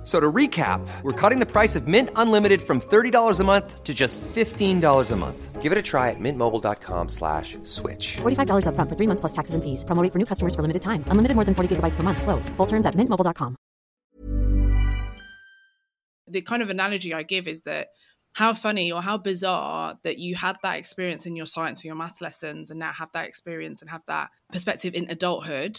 F- So to recap, we're cutting the price of Mint Unlimited from $30 a month to just $15 a month. Give it a try at mintmobile.com slash switch. $45 upfront for three months plus taxes and fees. Promo rate for new customers for limited time. Unlimited more than 40 gigabytes per month. Slows. Full terms at mintmobile.com. the kind of analogy I give is that how funny or how bizarre that you had that experience in your science and your math lessons and now have that experience and have that perspective in adulthood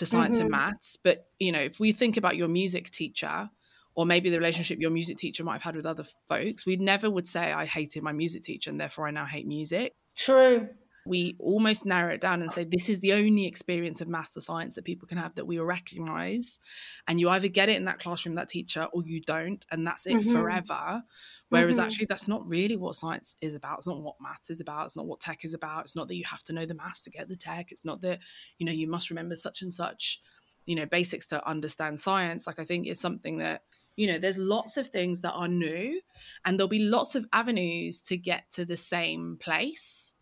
to science and mm-hmm. maths. But, you know, if we think about your music teacher or maybe the relationship your music teacher might have had with other folks, we never would say, I hated my music teacher and therefore I now hate music. True. We almost narrow it down and say this is the only experience of maths or science that people can have that we will recognize. And you either get it in that classroom, that teacher, or you don't, and that's it Mhm. forever. Whereas Mhm. actually, that's not really what science is about. It's not what maths is about. It's not what tech is about. It's not that you have to know the maths to get the tech. It's not that, you know, you must remember such and such, you know, basics to understand science. Like, I think it's something that, you know, there's lots of things that are new, and there'll be lots of avenues to get to the same place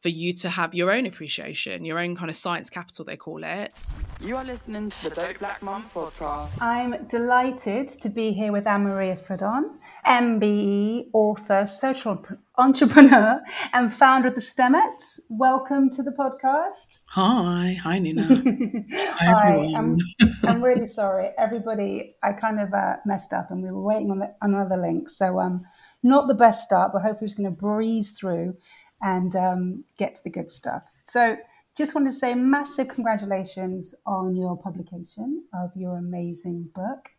for you to have your own appreciation, your own kind of science capital, they call it. You are listening to the Dope Black Mums podcast. I'm delighted to be here with Anne-Marie Imafidon, MBE, author, social entrepreneur, and founder of the STEMettes. Welcome to the podcast. Hi, hi, Nina. Hi, everyone. I'm, I'm really sorry. Everybody, I kind of uh, messed up and we were waiting on the, another link. So, um, not the best start, but hopefully, just going to breeze through and um, get to the good stuff. So, just wanted to say massive congratulations on your publication of your amazing book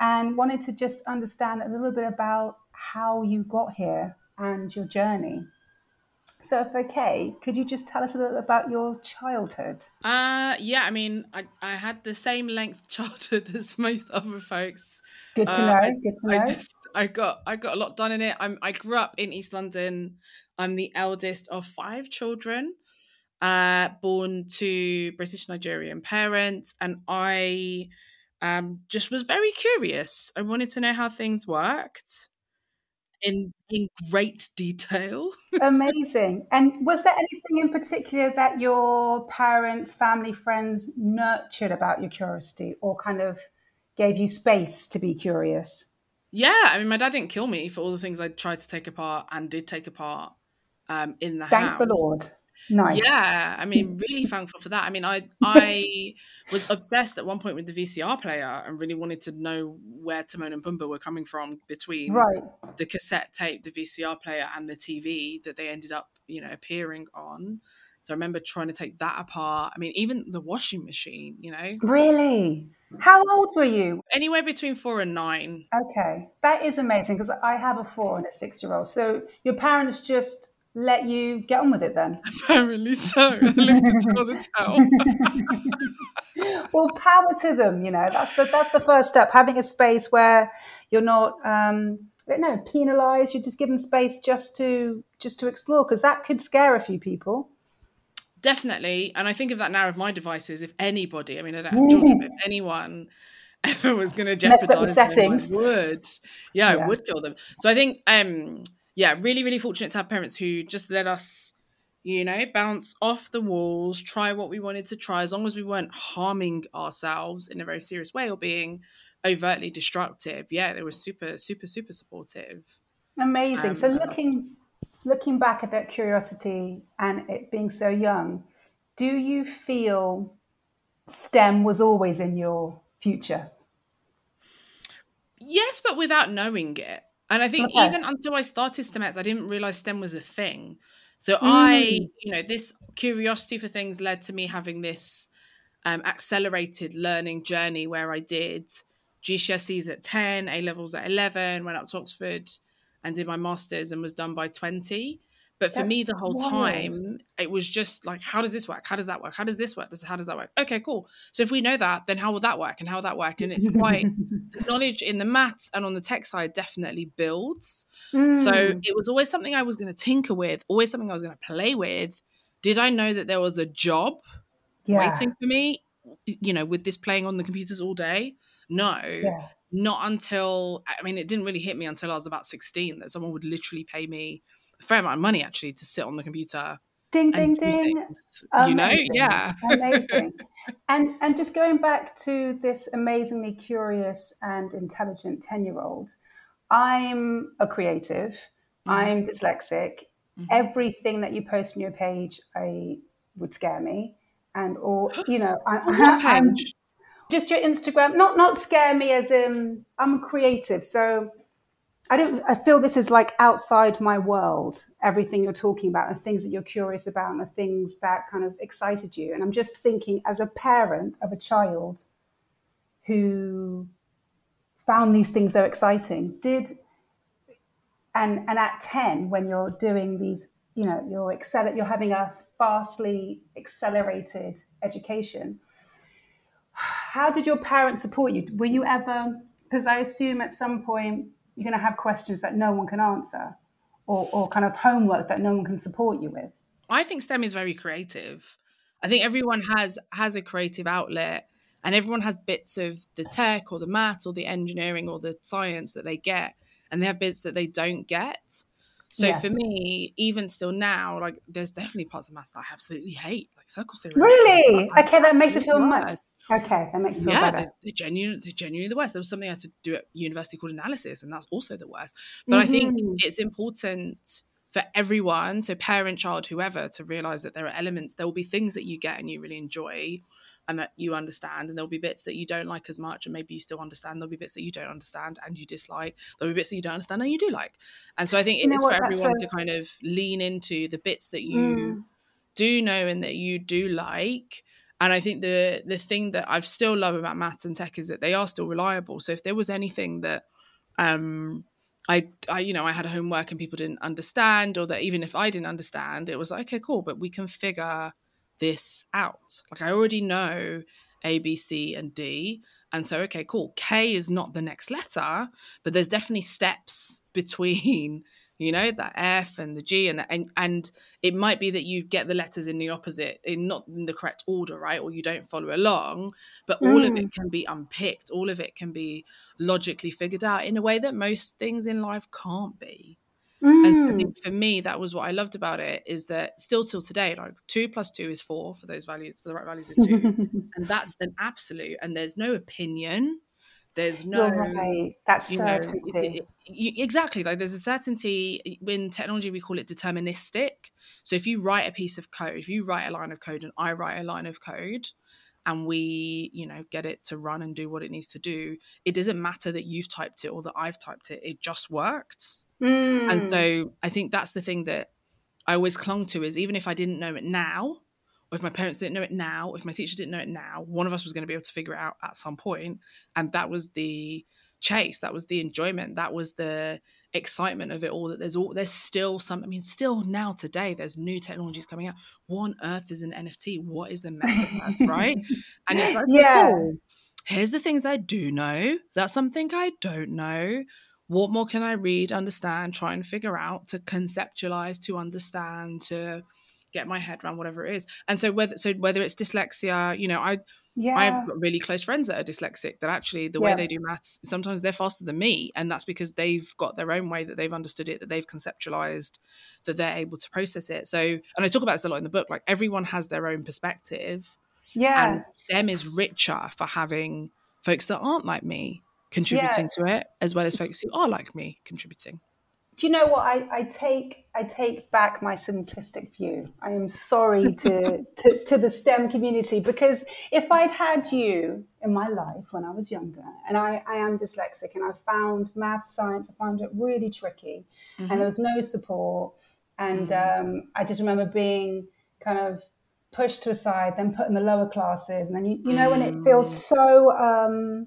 and wanted to just understand a little bit about how you got here and your journey. So, if okay, could you just tell us a little about your childhood? Uh, yeah, I mean, I, I had the same length childhood as most other folks. Good to Uh, know. I- good to know. I just, I got, I got a lot done in it. I'm, I grew up in East London. I'm the eldest of five children, uh, born to British Nigerian parents, and I, um, just was very curious. I wanted to know how things worked in in great detail. Amazing. And was there anything in particular that your parents, family, friends nurtured about your curiosity or kind of gave you space to be curious? Yeah, I mean, my dad didn't kill me for all the things I tried to take apart and did take apart um, in the Thank house. the Lord. Nice. Yeah, I mean, really thankful for that. I mean, I I was obsessed at one point with the VCR player and really wanted to know where Timon and Pumbaa were coming from between Right. the cassette tape, the VCR player, and the TV that they ended up, you know, appearing on. So I remember trying to take that apart. I mean, even the washing machine, you know, Really? How old were you? anywhere between four and nine. Okay. That is amazing because I have a four and a six year old. So your parents just let you get on with it then? Apparently so. I lived to tell the tale. well, power to them. You know, that's the that's the first step. Having a space where you're not, um, I don't know, penalised. You're just given space just to just to explore because that could scare a few people. Definitely. And I think of that now of my devices. If anybody, I mean, I don't have children, but if anyone ever was going to Mess up your jeopardize them, settings. I would. Yeah, Yeah. I would kill them. So I think, um, yeah, really, really fortunate to have parents who just let us, you know, bounce off the walls, try what we wanted to try, as long as we weren't harming ourselves in a very serious way or being overtly destructive. Yeah, they were super, super, super supportive. Amazing. Um, so looking looking back at that curiosity and it being so young, do you feel STEM was always in your future? Yes, but without knowing it. And I think Okay. even until I started STEMettes, I didn't realize STEM was a thing. So I, Mm. you know, this curiosity for things led to me having this um, accelerated learning journey where I did GCSEs at 10, A levels at 11, went up to Oxford and did my master's and was done by 20. But for That's me, the whole wild. time, it was just like, how does this work? How does that work? How does this work? Does, how does that work? Okay, cool. So if we know that, then how will that work? And how will that work? And it's quite, the knowledge in the maths and on the tech side definitely builds. So Mm. it was always something I was going to tinker with, always something I was going to play with. Did I know that there was a job yeah. waiting for me? you know, with this playing on the computers all day. No, Yeah. not until I mean, it didn't really hit me until I was about 16 that someone would literally pay me a fair amount of money actually to sit on the computer. Ding, ding, ding. things, You know, yeah. Amazing. and and just going back to this amazingly curious and intelligent 10 year old, I'm a creative. Mm-hmm. I'm dyslexic. Everything that you post on your page, I would scare me. And or you know, I, What I'm page? just your Instagram, not not scare me as in I'm creative. So I don't I feel this is like outside my world, everything you're talking about and things that you're curious about and the things that kind of excited you. And I'm just thinking as a parent of a child who found these things so exciting, did and and at 10 when you're doing these, you know, you're excel you're having a vastly accelerated education. How did your parents support you? Were you ever because I assume at some point you're going to have questions that no one can answer or, or kind of homework that no one can support you with. I think STEM is very creative. I think everyone has has a creative outlet and everyone has bits of the tech or the math or the engineering or the science that they get and they have bits that they don't get. So Yes. for me, even still now, like there's definitely parts of maths that I absolutely hate, like circle theory. Really? Okay, that makes it feel absolutely much. Okay, that makes feel yeah, better. they're, they're genuine, they're genuinely the worst. There was something I had to do at university called analysis, and that's also the worst. But I think Mhm. it's important for everyone, so parent, child, whoever, to realize that there are elements, there will be things that you get and you really enjoy and that you understand, and there'll be bits that you don't like as much, and maybe you still understand. There'll be bits that you don't understand and you dislike. There'll be bits that you don't understand and you do like. And so I think it is for everyone a- to kind of lean into the bits that you Mm. do know and that you do like. And I think the the thing that I've still love about maths and tech is that they are still reliable. So if there was anything that um I, I you know I had homework and people didn't understand or that even if I didn't understand it was like okay cool but we can figure this out like I already know A B C and D and so okay cool K is not the next letter but there's definitely steps between you know that F and the G and and and it might be that you get the letters in the opposite in not in the correct order right or you don't follow along but all of it can be unpicked all of it can be logically figured out in a way that most things in life can't be. And Mm. think for me that was what i loved about it is that still till today like two plus two is four for those values for the right values of two. And that's an absolute and there's no opinion there's no right. That's you know, certainty. it- exactly like there's a certainty in technology we call it deterministic so if you write a piece of code if you write a line of code and i write a line of code and we you know get it to run and do what it needs to do it doesn't matter that you've typed it or that i've typed it it just worked Mm. and so i think that's the thing that i always clung to is even if i didn't know it now or if my parents didn't know it now if my teacher didn't know it now one of us was going to be able to figure it out at some point. And that was the chase that was the enjoyment that was the excitement of it all that there's all there's still some i mean still now today there's new technologies coming out. What on earth is an nft what is a metaverse right? And it's like Yeah. cool. here's the things i do know. That's something i don't know? What more can i read understand try and figure out to conceptualize to understand to get my head around whatever it is and so whether so whether it's dyslexia you know i yeah. I've got really close friends that are dyslexic that actually the way Yeah. they do maths, sometimes they're faster than me. And that's because they've got their own way that they've understood it, that they've conceptualized, that they're able to process it. So, and I talk about this a lot in the book, like everyone has their own perspective. yeah. And STEM is richer for having folks that aren't like me contributing to it, as well as folks who are like me contributing. Do you know what I, I take I take back my simplistic view. I am sorry to, to to the STEM community because if I'd had you in my life when I was younger, and I, I am dyslexic and I found math, science, I found it really tricky and there was no support. And um, I just remember being kind of pushed to a side, then put in the lower classes. And then you, you know when it feels so um,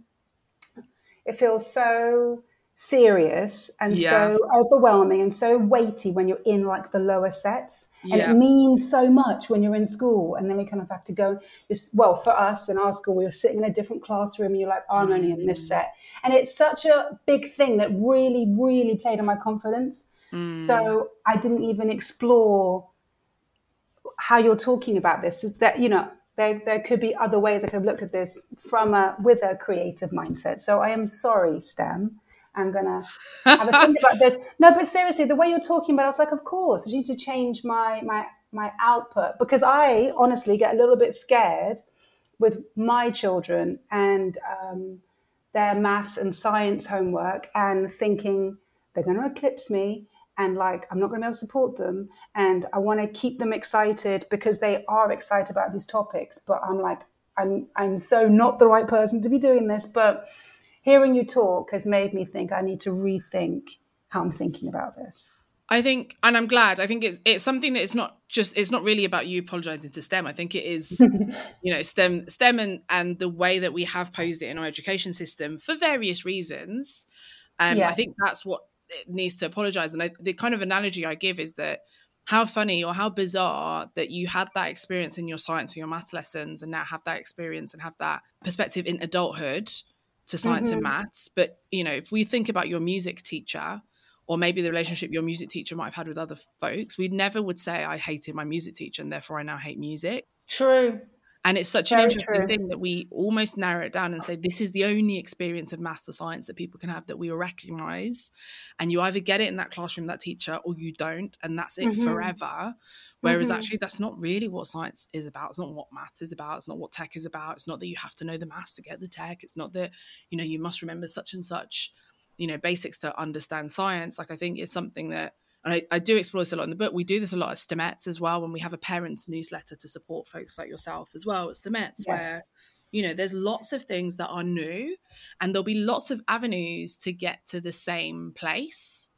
it feels so serious and Yeah. so overwhelming and so weighty when you're in like the lower sets and Yeah. it means so much when you're in school and then we kind of have to go well for us in our school we were sitting in a different classroom and you're like oh, i'm only in Mm. this set and it's such a big thing that really really played on my confidence Mm. so i didn't even explore how you're talking about this is that you know there, there could be other ways I could have looked at this from a with a creative mindset. So I am sorry, STEM. I'm gonna have a think about this. No, but seriously, the way you're talking about, it, I was like, of course, I need to change my my my output because I honestly get a little bit scared with my children and um, their maths and science homework and thinking they're going to eclipse me and like I'm not going to be able to support them and I want to keep them excited because they are excited about these topics but I'm like I'm I'm so not the right person to be doing this but hearing you talk has made me think I need to rethink how I'm thinking about this. I think, and I'm glad. I think it's it's something that it's not just it's not really about you apologizing to STEM. I think it is, you know, STEM STEM and and the way that we have posed it in our education system for various reasons. Um, yeah. I think that's what it needs to apologize. And I, the kind of analogy I give is that how funny or how bizarre that you had that experience in your science and your math lessons, and now have that experience and have that perspective in adulthood to science mm-hmm. and maths. But you know, if we think about your music teacher or maybe the relationship your music teacher might have had with other folks, we never would say, I hated my music teacher and therefore I now hate music. True. And it's such Very an interesting true. thing that we almost narrow it down and say this is the only experience of maths or science that people can have that we will recognize. And you either get it in that classroom, that teacher, or you don't, and that's it mm-hmm. forever. Whereas mm-hmm. actually, that's not really what science is about. It's not what maths is about. It's not what tech is about. It's not that you have to know the maths to get the tech. It's not that, you know, you must remember such and such you know basics to understand science like i think is something that and I, I, do explore this a lot in the book. We do this a lot at STEMettes as well when we have a parents newsletter to support folks like yourself as well at STEMettes, yes. where you know there's lots of things that are new, and there'll be lots of avenues to get to the same place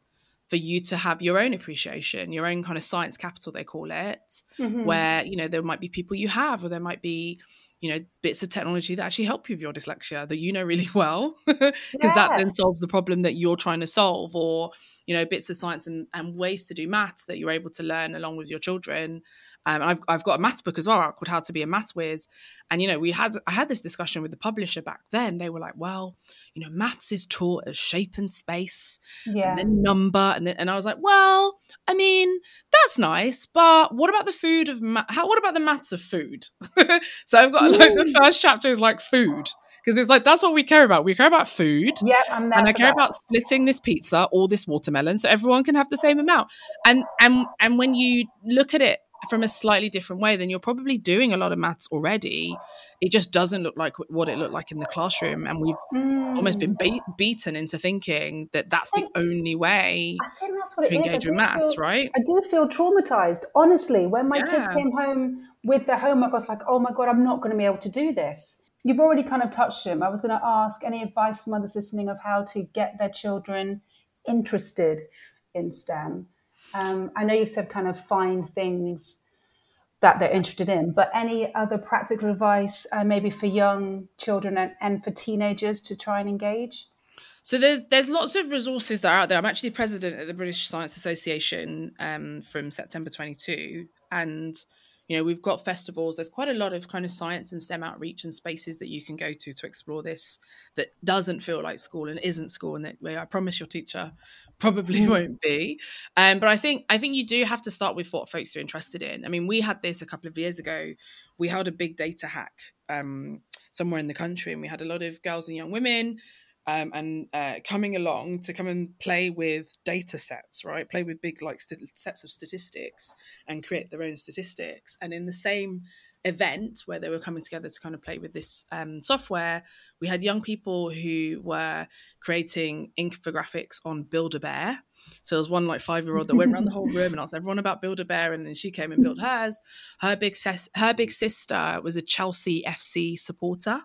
for you to have your own appreciation, your own kind of science capital they call it, mm-hmm. where you know there might be people you have, or there might be you know bits of technology that actually help you with your dyslexia that you know really well because yes. that then solves the problem that you're trying to solve or you know bits of science and, and ways to do maths that you're able to learn along with your children um, I've, I've got a maths book as well called How to Be a Maths Whiz. And, you know, we had, I had this discussion with the publisher back then. They were like, well, you know, maths is taught as shape and space yeah. and then number. And then, and I was like, well, I mean, that's nice, but what about the food of, ma- how, what about the maths of food? so I've got Ooh. like the first chapter is like food because it's like that's what we care about. We care about food. Yeah, and I care that. about splitting this pizza or this watermelon so everyone can have the same amount. And and and when you look at it from a slightly different way, then you're probably doing a lot of maths already. It just doesn't look like what it looked like in the classroom, and we've mm. almost been be- beaten into thinking that that's think, the only way I think that's what to engage with maths, feel, right? I do feel traumatized, honestly. When my yeah. kids came home with their homework, I was like, "Oh my god, I'm not going to be able to do this." You've already kind of touched him. I was going to ask any advice from others listening of how to get their children interested in STEM. Um, I know you said kind of find things that they're interested in, but any other practical advice, uh, maybe for young children and, and for teenagers to try and engage? So there's there's lots of resources that are out there. I'm actually president at the British Science Association um, from September 22, and you know we've got festivals. There's quite a lot of kind of science and STEM outreach and spaces that you can go to to explore this that doesn't feel like school and isn't school, and that way I promise your teacher probably mm. won't be. Um, but I think I think you do have to start with what folks are interested in. I mean, we had this a couple of years ago. We held a big data hack um, somewhere in the country, and we had a lot of girls and young women. Um, and uh, coming along to come and play with data sets, right? Play with big like st- sets of statistics and create their own statistics. And in the same event where they were coming together to kind of play with this um, software, we had young people who were creating infographics on Build a Bear. So there was one like five year old that went around the whole room and asked everyone about Build a Bear, and then she came and built hers. Her big ses- her big sister was a Chelsea FC supporter,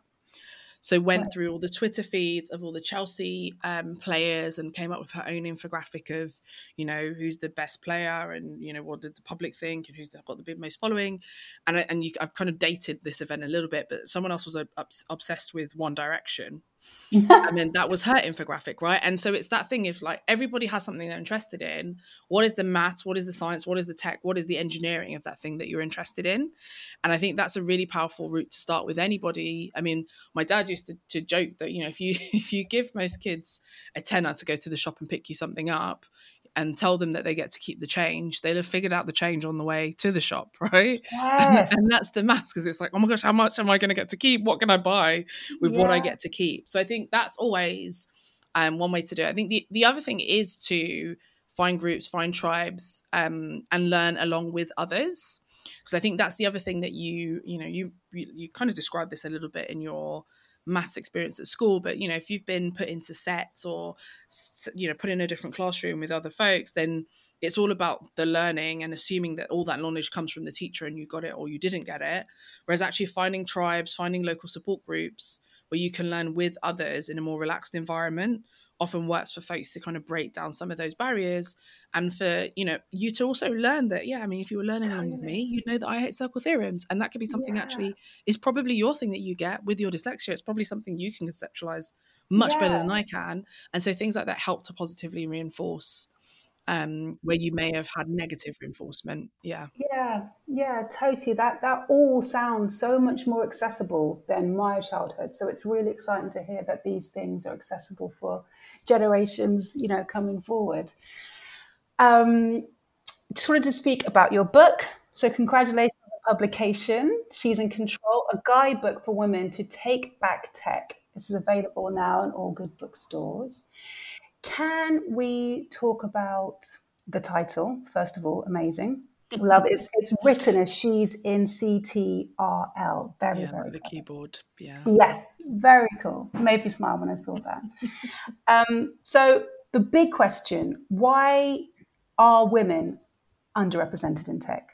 so went through all the Twitter feeds of all the Chelsea um, players and came up with her own infographic of, you know, who's the best player and you know what did the public think and who's got the most following, and and you, I've kind of dated this event a little bit, but someone else was uh, obsessed with One Direction, and then that was her infographic, right? And so it's that thing if like everybody has something they're interested in, what is the maths, what is the science, what is the tech, what is the engineering of that thing that you're interested in? And I think that's a really powerful route to start with anybody. I mean, my dad used to, to joke that, you know, if you if you give most kids a tenner to go to the shop and pick you something up, and tell them that they get to keep the change, they'll have figured out the change on the way to the shop, right? Yes. and, that's the mask because it's like, oh my gosh, how much am I going to get to keep? What can I buy with what I get to keep? So I think that's always um, one way to do it. I think the, the other thing is to find groups, find tribes, um, and learn along with others. Because I think that's the other thing that you, you know, you, you you kind of described this a little bit in your maths experience at school but you know if you've been put into sets or you know put in a different classroom with other folks then it's all about the learning and assuming that all that knowledge comes from the teacher and you got it or you didn't get it. Whereas actually finding tribes finding local support groups where you can learn with others in a more relaxed environment often works for folks to kind of break down some of those barriers and for you know you to also learn that yeah i mean if you were learning along with me you'd know that i hate circle theorems and that could be something Yeah. actually is probably your thing that you get with your dyslexia. It's probably something you can conceptualize much better than i can. And so things like that help to positively reinforce um where you may have had negative reinforcement yeah Yeah, yeah, totally. That that all sounds so much more accessible than my childhood. So it's really exciting to hear that these things are accessible for generations, you know, coming forward. Um, just wanted to speak about your book. So congratulations on publication. She's in control, a guidebook for women to take back tech. This is available now in all good bookstores. Can we talk about the title first of all? Amazing. Love it. It's, it's written as she's in CTRL. Very, yeah very the clever. keyboard yeah Yes, very cool. Made me smile when I saw that. um, so the big question: Why are women underrepresented in tech?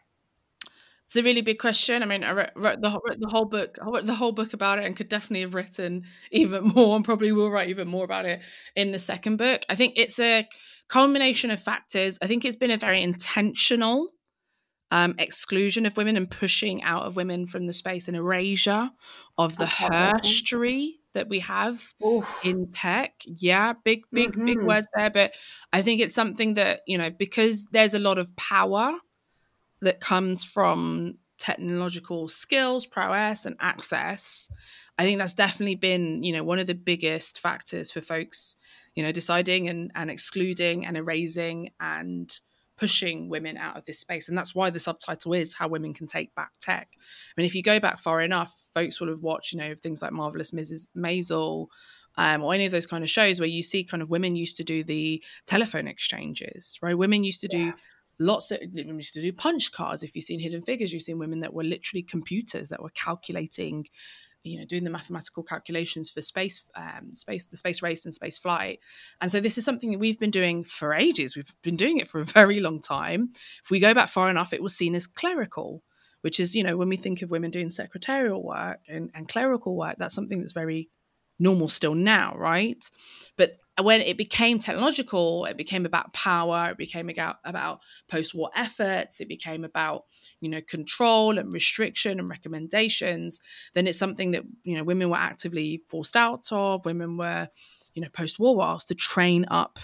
It's a really big question. I mean, I wrote, wrote the whole- wrote the whole book. I wrote the whole book about it, and could definitely have written even more, and probably will write even more about it in the second book. I think it's a culmination of factors. I think it's been a very intentional um, exclusion of women and pushing out of women from the space and erasure of the history that we have Oof. in tech. Yeah, big, big, big Mhm. words there. But I think it's something that, you know, because there's a lot of power that comes from technological skills, prowess, and access. I think that's definitely been, you know, one of the biggest factors for folks, you know, deciding and, and excluding and erasing and pushing women out of this space. And that's why the subtitle is How Women Can Take Back Tech. I mean, if you go back far enough, folks will have watched, you know, things like Marvelous Mrs. Maisel, um, or any of those kind of shows where you see kind of women used to do the telephone exchanges, right? Women used to do lots of women used to do punch cards. If you've seen Hidden Figures, you've seen women that were literally computers that were calculating, you know, doing the mathematical calculations for space, um, space, the space race and space flight. And so this is something that we've been doing for ages. We've been doing it for a very long time. If we go back far enough, it was seen as clerical. Which is, you know, when we think of women doing secretarial work and, and clerical work, that's something that's very normal still now, right? But when it became technological, it became about power, it became about, about post war efforts, it became about, you know, control and restriction and recommendations, then it's something that, you know, women were actively forced out of, women were, you know, post war whilst to train up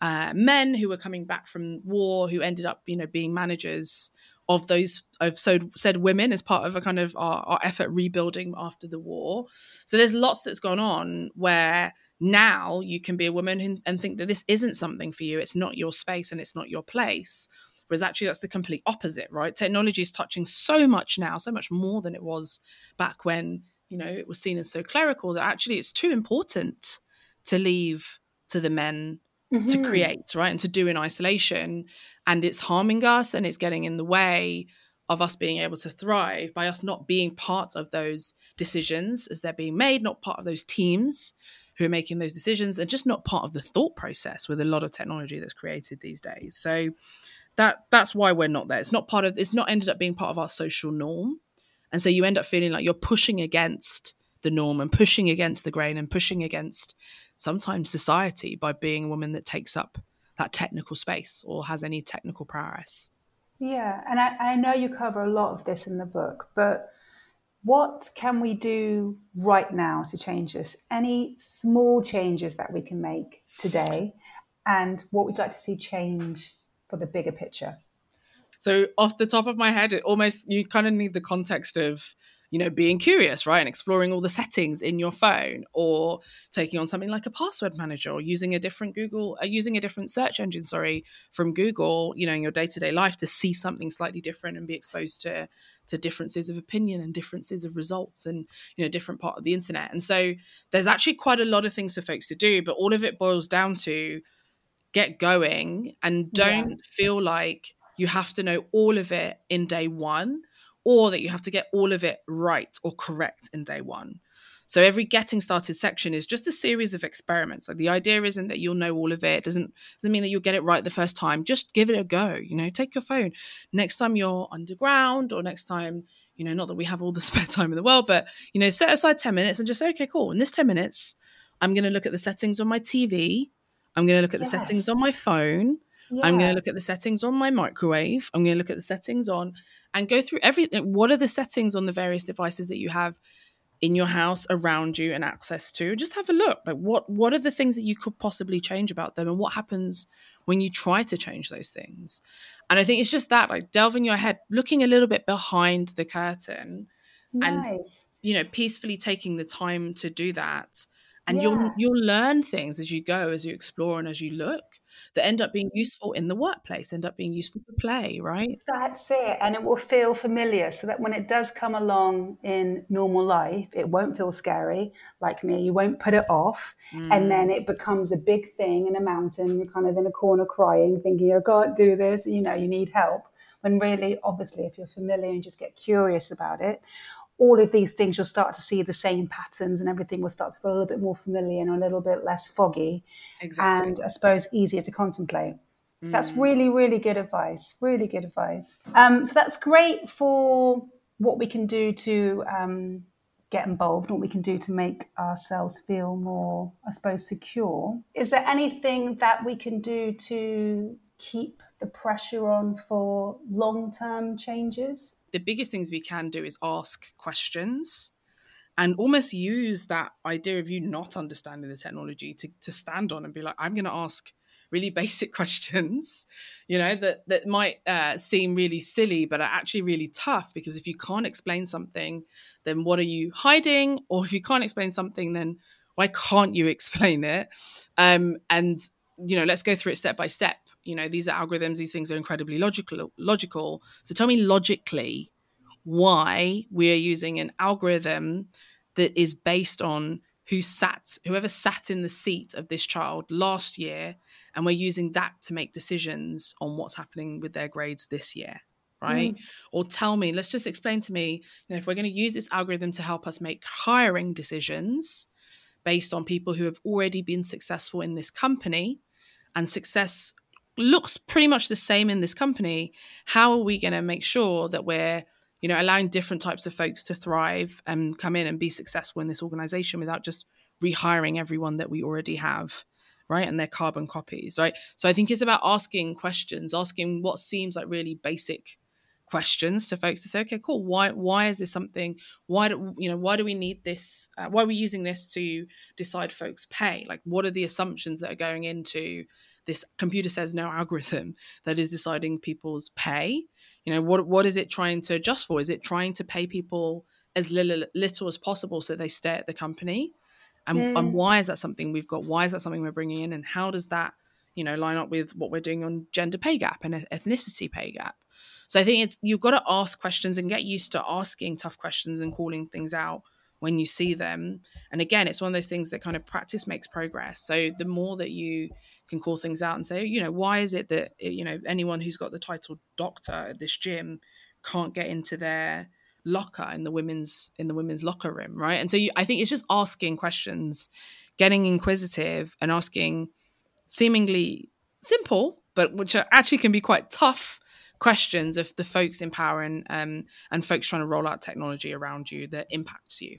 uh, men who were coming back from war who ended up, you know, being managers of those of so said women as part of a kind of our, our effort rebuilding after the war. So there's lots that's gone on where now you can be a woman and, think that this isn't something for you. It's not your space and it's not your place. Whereas actually that's the complete opposite, right? Technology is touching so much now, so much more than it was back when, you know, it was seen as so clerical that actually it's too important to leave to the men to mm-hmm. create, right? And to do in isolation. And it's harming us and it's getting in the way of us being able to thrive by us not being part of those decisions as they're being made, not part of those teams who are making those decisions, and just not part of the thought process with a lot of technology that's created these days. So that that's why we're not there. It's not part of it's not ended up being part of our social norm. And so you end up feeling like you're pushing against the norm and pushing against the grain and pushing against sometimes society by being a woman that takes up that technical space or has any technical prowess. Yeah, and I, I know you cover a lot of this in the book, but what can we do right now to change this? Any small changes that we can make today? And what would you like to see change for the bigger picture? So off the top of my head, it almost you kind of need the context of you know, being curious, right? And exploring all the settings in your phone or taking on something like a password manager or using a different Google, uh, using a different search engine, sorry, from Google, you know, in your day to day life to see something slightly different and be exposed to to differences of opinion and differences of results and you know different part of the internet and so there's actually quite a lot of things for folks to do but all of it boils down to get going and don't yeah. feel like you have to know all of it in day one or that you have to get all of it right or correct in day one so every getting started section is just a series of experiments. Like the idea isn't that you'll know all of it. it doesn't doesn't mean that you'll get it right the first time. Just give it a go. You know, take your phone. Next time you're underground or next time, you know, not that we have all the spare time in the world, but you know, set aside 10 minutes and just say, okay, cool. In this 10 minutes, I'm gonna look at the settings on my TV. I'm gonna look at yes. the settings on my phone. Yeah. I'm going to look at the settings on my microwave. I'm going to look at the settings on and go through everything. Uh, what are the settings on the various devices that you have in your house around you and access to just have a look like what what are the things that you could possibly change about them and what happens when you try to change those things and i think it's just that like delving your head looking a little bit behind the curtain nice. and you know peacefully taking the time to do that and yeah. you'll you'll learn things as you go as you explore and as you look that end up being useful in the workplace end up being useful to play right that's it and it will feel familiar so that when it does come along in normal life it won't feel scary like me you won't put it off mm. and then it becomes a big thing in a mountain you're kind of in a corner crying thinking i can't do this you know you need help when really obviously if you're familiar and just get curious about it all of these things, you'll start to see the same patterns and everything will start to feel a little bit more familiar and a little bit less foggy. Exactly. And I suppose easier to contemplate. Mm. That's really, really good advice. Really good advice. Um, so that's great for what we can do to um, get involved, what we can do to make ourselves feel more, I suppose, secure. Is there anything that we can do to keep the pressure on for long term changes? the biggest things we can do is ask questions and almost use that idea of you not understanding the technology to, to stand on and be like, I'm going to ask really basic questions, you know, that, that might uh, seem really silly, but are actually really tough because if you can't explain something, then what are you hiding? Or if you can't explain something, then why can't you explain it? Um, and, you know, let's go through it step by step you know these are algorithms these things are incredibly logical logical so tell me logically why we are using an algorithm that is based on who sat whoever sat in the seat of this child last year and we're using that to make decisions on what's happening with their grades this year right mm. or tell me let's just explain to me you know, if we're going to use this algorithm to help us make hiring decisions based on people who have already been successful in this company and success looks pretty much the same in this company. How are we going to make sure that we're you know allowing different types of folks to thrive and come in and be successful in this organization without just rehiring everyone that we already have right and their carbon copies right? So i think it's about asking questions asking what seems like really basic questions to folks to say okay cool. Why why is this something? Why do you know why do we need this? Uh, why are we using this to decide folks pay? Like what are the assumptions that are going into this computer says no algorithm that is deciding people's pay? You know what what is it trying to adjust for? Is it trying to pay people as little, little as possible so they stay at the company? And, mm. and why is that something we've got? Why is that something we're bringing in? And how does that you know line up with what we're doing on gender pay gap and ethnicity pay gap? So i think it's you've got to ask questions and get used to asking tough questions and calling things out when you see them and again it's one of those things that kind of practice makes progress so the more that you can call things out and say, you know, why is it that you know anyone who's got the title doctor at this gym can't get into their locker in the women's in the women's locker room, right? And so you, I think it's just asking questions, getting inquisitive, and asking seemingly simple, but which are, actually can be quite tough questions of the folks in power and um, and folks trying to roll out technology around you that impacts you.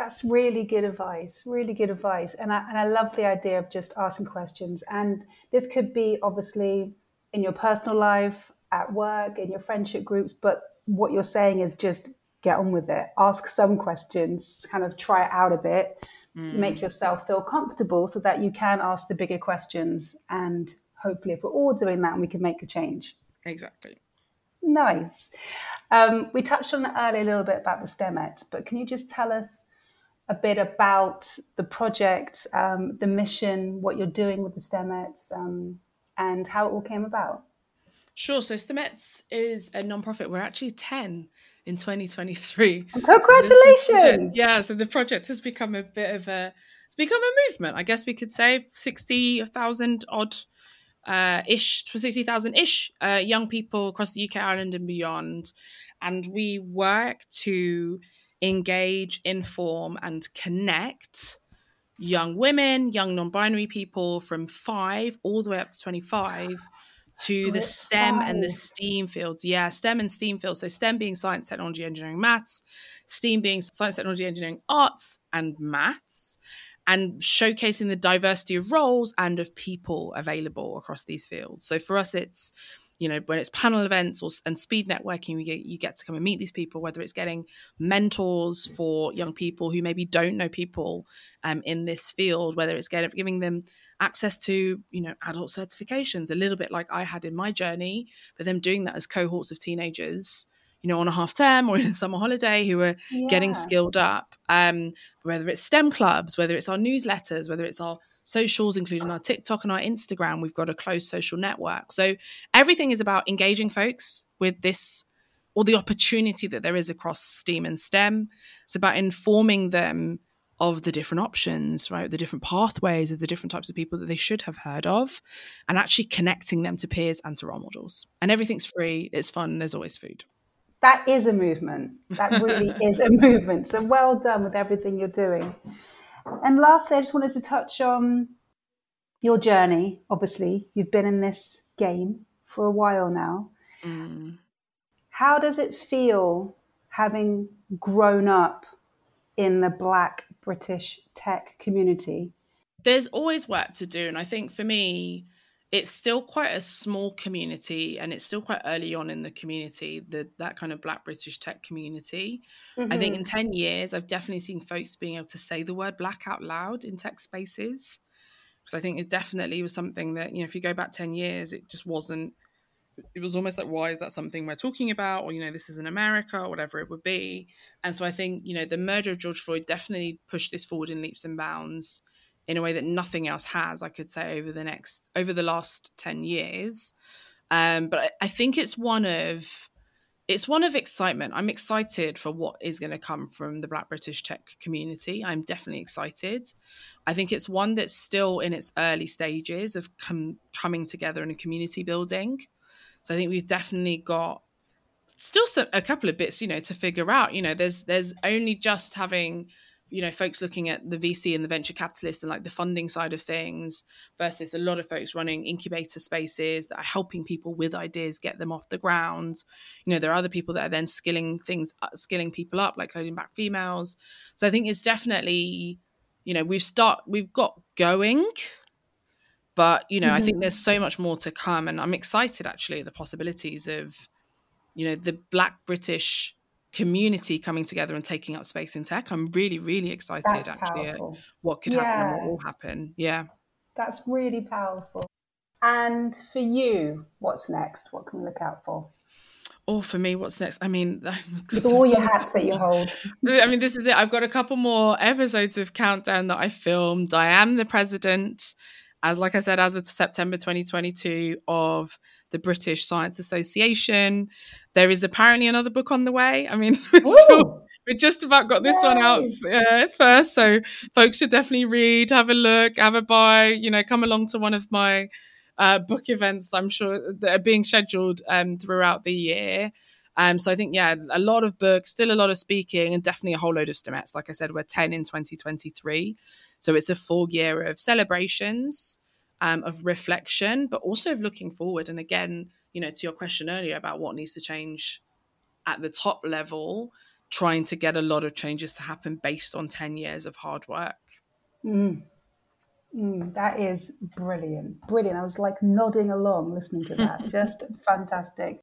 That's really good advice. Really good advice. And I, and I love the idea of just asking questions. And this could be obviously in your personal life, at work, in your friendship groups. But what you're saying is just get on with it. Ask some questions, kind of try it out a bit, mm. make yourself feel comfortable so that you can ask the bigger questions. And hopefully, if we're all doing that, we can make a change. Exactly. Nice. Um, we touched on it earlier a little bit about the STEMette, but can you just tell us a bit about the project, um, the mission, what you're doing with the STEMettes, um, and how it all came about? Sure. So STEMettes is a nonprofit. We're actually 10 in 2023. Congratulations! So yeah, so the project has become a bit of a it's become a movement. I guess we could say 60,000 odd uh, ish, 60,000 ish uh, young people across the UK, Ireland, and beyond. And we work to engage, inform, and connect young women, young non binary people from five all the way up to 25 to the STEM and the STEAM fields. Yeah, STEM and STEAM fields. So, STEM being science, technology, engineering, maths, STEAM being science, technology, engineering, arts, and maths and showcasing the diversity of roles and of people available across these fields. So for us, it's you know when it's panel events or and speed networking we get you get to come and meet these people whether it's getting mentors for young people who maybe don't know people um, in this field whether it's getting giving them access to you know adult certifications a little bit like i had in my journey but them doing that as cohorts of teenagers you know, on a half term or in a summer holiday who are yeah. getting skilled up. Um, whether it's STEM clubs, whether it's our newsletters, whether it's our socials, including our TikTok and our Instagram, we've got a closed social network. So everything is about engaging folks with this or the opportunity that there is across STEAM and STEM. It's about informing them of the different options, right? The different pathways of the different types of people that they should have heard of, and actually connecting them to peers and to role models. And everything's free, it's fun, there's always food that is a movement. That really is a movement. So well done with everything you're doing. And lastly, I just wanted to touch on your journey. Obviously, you've been in this game for a while now. Mm. How does it feel having grown up in the Black British tech community? There's always work to do. And I think for me, it's still quite a small community and it's still quite early on in the community the, that kind of black british tech community mm-hmm. i think in mm-hmm. 10 years i've definitely seen folks being able to say the word black out loud in tech spaces because i think it definitely was something that you know if you go back 10 years it just wasn't it was almost like why is that something we're talking about or you know this is in america or whatever it would be and so i think you know the murder of george floyd definitely pushed this forward in leaps and bounds in a way that nothing else has, I could say, over the next over the last 10 years. Um, but I, I think it's one of it's one of excitement. I'm excited for what is going to come from the Black British tech community. I'm definitely excited. I think it's one that's still in its early stages of com- coming together in a community building. So I think we've definitely got still some, a couple of bits, you know, to figure out. You know, there's there's only just having you know folks looking at the vc and the venture capitalist and like the funding side of things versus a lot of folks running incubator spaces that are helping people with ideas get them off the ground you know there are other people that are then skilling things uh, skilling people up like Coding Black Females so i think it's definitely you know we've start we've got going but you know mm-hmm. i think mm-hmm. there's so much more to come and i'm excited actually at the possibilities of you know the black british community coming together and taking up space in tech. I'm really, really excited That's actually powerful. at what could yeah. happen and what will happen. Yeah. That's really powerful. And for you, what's next? What can we look out for? Oh, for me, what's next? I mean, with all your hats that you hold. I mean, this is it. I've got a couple more episodes of Countdown that I filmed. I am the president, as like I said, as of September 2022 of the British Science Association. There is apparently another book on the way. I mean, we're, still, we just about got this Yay. one out uh, first, so folks should definitely read, have a look, have a buy. You know, come along to one of my uh, book events. I'm sure that are being scheduled um, throughout the year. Um, so I think, yeah, a lot of books, still a lot of speaking, and definitely a whole load of STEMettes. Like I said, we're 10 in 2023. So it's a full year of celebrations, um, of reflection, but also of looking forward. And again, you know, to your question earlier about what needs to change at the top level, trying to get a lot of changes to happen based on 10 years of hard work. Mm. Mm, that is brilliant. Brilliant. I was like nodding along listening to that. Just fantastic.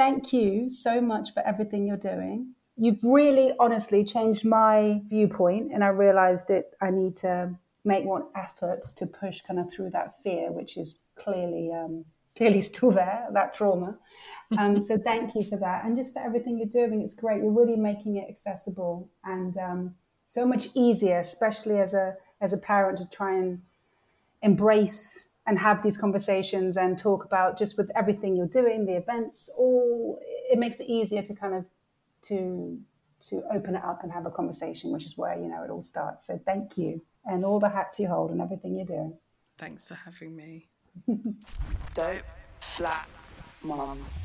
Thank you so much for everything you're doing. You've really honestly changed my viewpoint, and I realized it. I need to make more effort to push kind of through that fear, which is clearly um, clearly still there, that trauma. Um, so thank you for that. And just for everything you're doing. It's great. You're really making it accessible and um, so much easier, especially as a, as a parent to try and embrace and have these conversations and talk about just with everything you're doing, the events, all it makes it easier to kind of to to open it up and have a conversation, which is where you know it all starts. So thank you and all the hats you hold and everything you're doing. Thanks for having me. Dope Black Mums.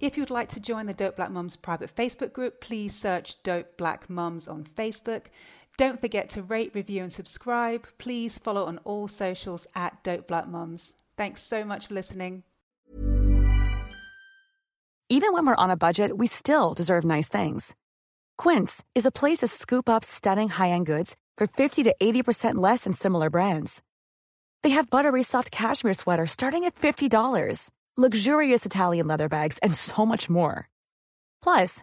If you'd like to join the Dope Black Mums private Facebook group, please search Dope Black Mums on Facebook. Don't forget to rate, review, and subscribe. Please follow on all socials at Dope Black Mums. Thanks so much for listening. Even when we're on a budget, we still deserve nice things. Quince is a place to scoop up stunning high end goods for 50 to 80% less than similar brands. They have buttery soft cashmere sweaters starting at $50, luxurious Italian leather bags, and so much more. Plus,